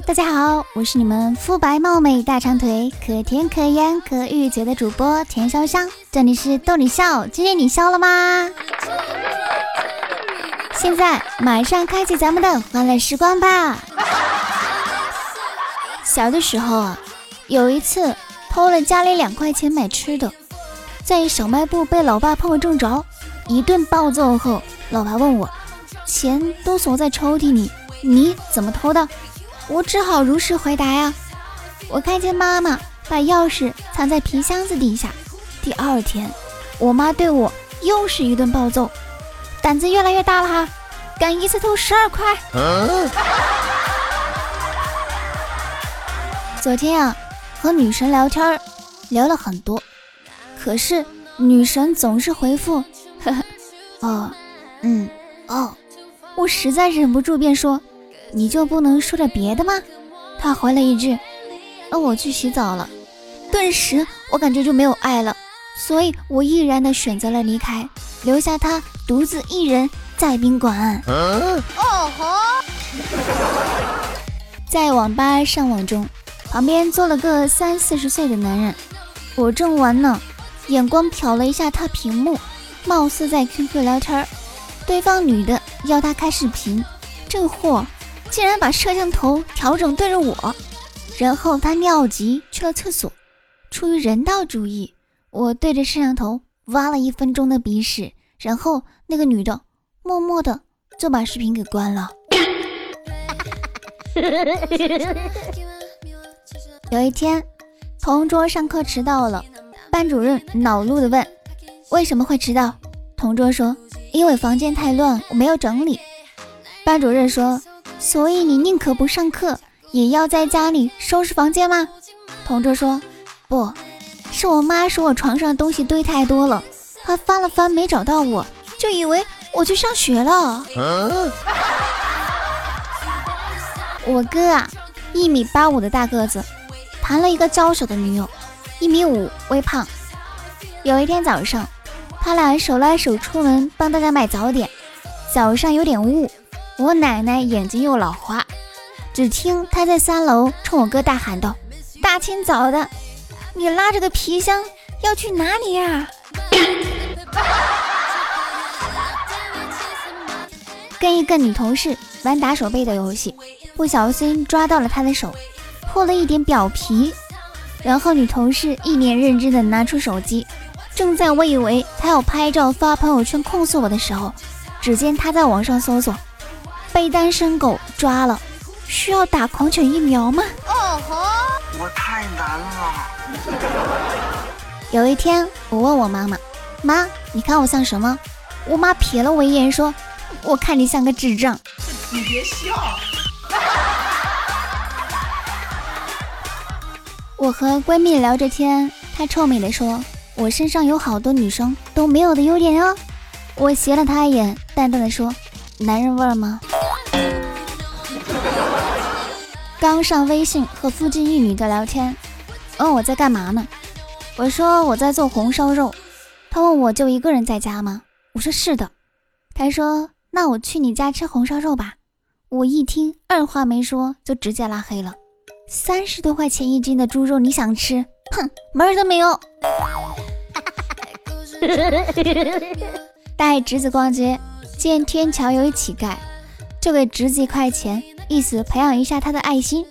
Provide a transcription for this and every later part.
大家好，我是你们肤白貌美、大长腿、可甜可盐可御姐的主播田潇湘，这里是逗你笑，今天你笑了吗？现在马上开启咱们的欢乐时光吧。小的时候啊，有一次偷了家里两块钱买吃的，在小卖部被老爸碰个正着，一顿暴揍后，老爸问我，钱都锁在抽屉里，你怎么偷的？我只好如实回答呀。我看见妈妈把钥匙藏在皮箱子底下。第二天，我妈对我又是一顿暴揍。胆子越来越大了哈，敢一次偷十二块。昨天啊，和女神聊天，聊了很多，可是女神总是回复，呵呵，哦，嗯，哦，我实在忍不住便说，你就不能说点别的吗？他回了一句，那我去洗澡了。顿时我感觉就没有爱了，所以我毅然的选择了离开。留下他独自一人在宾馆。哦吼！在网吧上网中，旁边坐了个三四十岁的男人，我正玩呢，眼光瞟了一下他屏幕，貌似在 QQ 聊天。对方女的要他开视频，这货竟然把摄像头调整对着我，然后他尿急去了厕所。出于人道主义，我对着摄像头。挖了一分钟的鼻屎，然后那个女的默默的就把视频给关了。有一天，同桌上课迟到了，班主任恼怒的问：“为什么会迟到？”同桌说：“因为房间太乱，我没有整理。”班主任说：“所以你宁可不上课，也要在家里收拾房间吗？”同桌说：“不。”是我妈说我床上的东西堆太多了，她翻了翻没找到我，就以为我去上学了。我哥啊，一米八五的大个子，谈了一个娇小的女友，一米五微胖。有一天早上，他俩手拉手出门帮大家买早点，早上有点雾，我奶奶眼睛又老花，只听她在三楼冲我哥大喊道：“大清早的！”你拉着个皮箱要去哪里呀？跟一个女同事玩打手背的游戏，不小心抓到了她的手，破了一点表皮。然后女同事一脸认真的拿出手机，正在我以为她要拍照发朋友圈控诉我的时候，只见她在网上搜索被单身狗抓了，需要打狂犬疫苗吗？哦吼，我太难了。有一天，我问我妈妈：“妈，你看我像什么？”我妈瞥了我一眼，说：“我看你像个智障。”你别笑。我和闺蜜聊着天，她臭美的说：“我身上有好多女生都没有的优点哦。”我斜了她一眼，淡淡的说：“男人味吗？”刚上微信和附近一女的聊天。问我在干嘛呢？我说我在做红烧肉。他问我就一个人在家吗？我说是的。他说那我去你家吃红烧肉吧。我一听，二话没说就直接拉黑了。三十多块钱一斤的猪肉，你想吃？哼，门都没有。带侄子逛街，见天桥有一乞丐，就给侄子一块钱，意思培养一下他的爱心。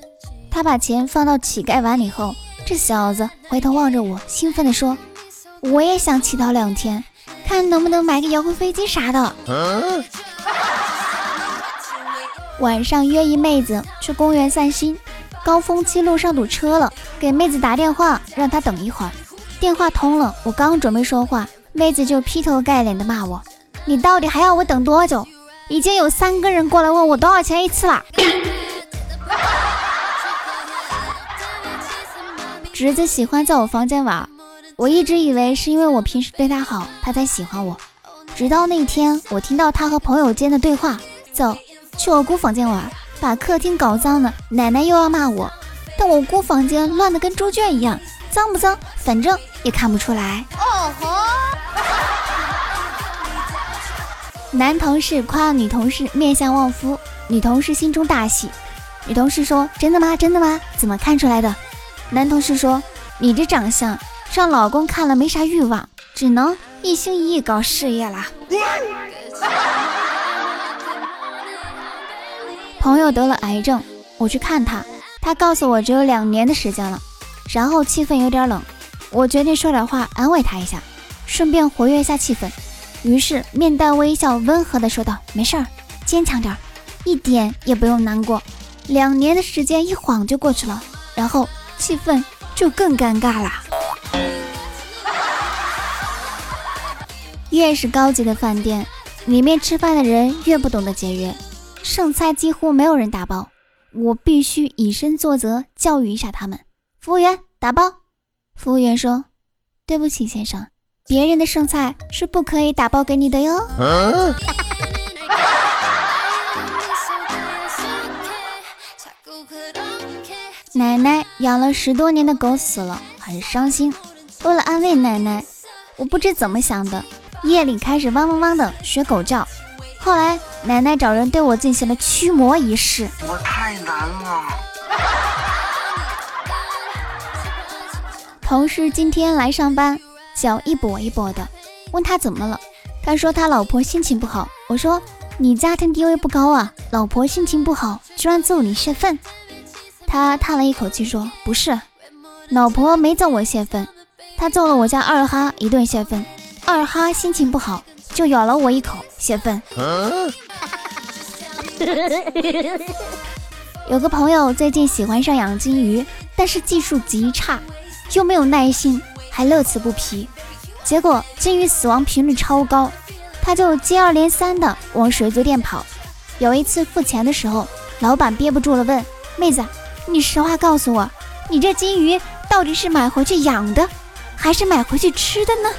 他把钱放到乞丐碗里后。这小子回头望着我，兴奋地说：“我也想乞讨两天，看能不能买个遥控飞机啥的。”晚上约一妹子去公园散心，高峰期路上堵车了，给妹子打电话让她等一会儿。电话通了，我刚准备说话，妹子就劈头盖脸的骂我：“你到底还要我等多久？已经有三个人过来问我多少钱一次了。”侄子喜欢在我房间玩，我一直以为是因为我平时对他好，他才喜欢我。直到那天，我听到他和朋友间的对话：“走去我姑房间玩，把客厅搞脏了，奶奶又要骂我。但我姑房间乱的跟猪圈一样，脏不脏，反正也看不出来。”哦吼！男同事夸女同事面相旺夫，女同事心中大喜。女同事说：“真的吗？真的吗？怎么看出来的？”男同事说：“你这长相让老公看了没啥欲望，只能一心一意搞事业啦。”朋友得了癌症，我去看他，他告诉我只有两年的时间了。然后气氛有点冷，我决定说点话安慰他一下，顺便活跃一下气氛。于是面带微笑，温和的说道：“没事儿，坚强点儿，一点也不用难过。两年的时间一晃就过去了，然后气氛就更尴尬了。越是高级的饭店，里面吃饭的人越不懂得节约，剩菜几乎没有人打包。我必须以身作则，教育一下他们。服务员，打包。服务员说：“对不起，先生。”别人的剩菜是不可以打包给你的哟。奶奶养了十多年的狗死了，很伤心。为了安慰奶奶，我不知怎么想的，夜里开始汪汪汪的学狗叫。后来奶奶找人对我进行了驱魔仪式。我太难了。同事今天来上班。脚一跛一跛的，问他怎么了，他说他老婆心情不好。我说你家庭地位不高啊，老婆心情不好居然揍你泄愤。他叹了一口气说不是，老婆没揍我泄愤，他揍了我家二哈一顿泄愤，二哈心情不好就咬了我一口泄愤。有个朋友最近喜欢上养金鱼，但是技术极差，又没有耐心。还乐此不疲，结果金鱼死亡频率超高，他就接二连三的往水族店跑。有一次付钱的时候，老板憋不住了，问妹子：“你实话告诉我，你这金鱼到底是买回去养的，还是买回去吃的呢？”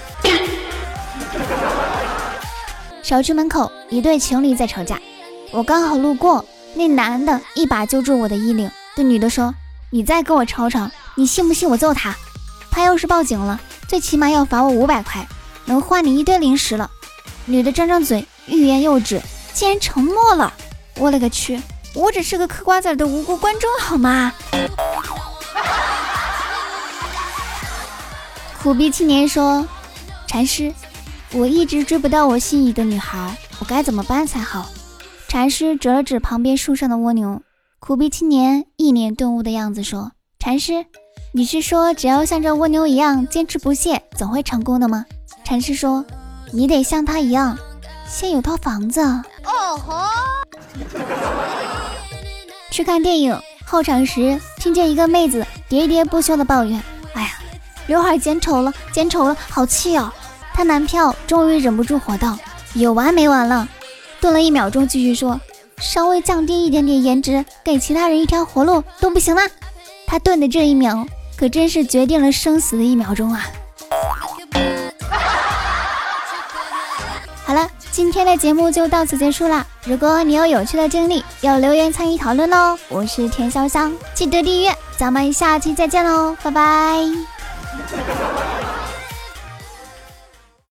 小区门口一对情侣在吵架，我刚好路过，那男的一把揪住我的衣领，对女的说：“你再跟我吵吵，你信不信我揍他？”他要是报警了，最起码要罚我五百块，能换你一堆零食了。女的张张嘴，欲言又止，竟然沉默了。我勒个去！我只是个嗑瓜子的无辜观众，好吗？苦逼青年说：“禅师，我一直追不到我心仪的女孩，我该怎么办才好？”禅师指了指旁边树上的蜗牛。苦逼青年一脸顿悟的样子说：“禅师。”你是说，只要像这蜗牛一样坚持不懈，总会成功的吗？禅师说，你得像他一样，先有套房子。哦吼！去看电影候场时，听见一个妹子喋喋不休的抱怨：“哎呀，刘海剪丑了，剪丑了，好气哦！”她男票终于忍不住火道：“有完没完了？”顿了一秒钟，继续说：“稍微降低一点点颜值，给其他人一条活路都不行吗？”他顿的这一秒。可真是决定了生死的一秒钟啊！好了，今天的节目就到此结束了。如果你有有趣的经历，要留言参与讨论哦。我是田潇湘，记得订阅，咱们下期再见喽，拜拜。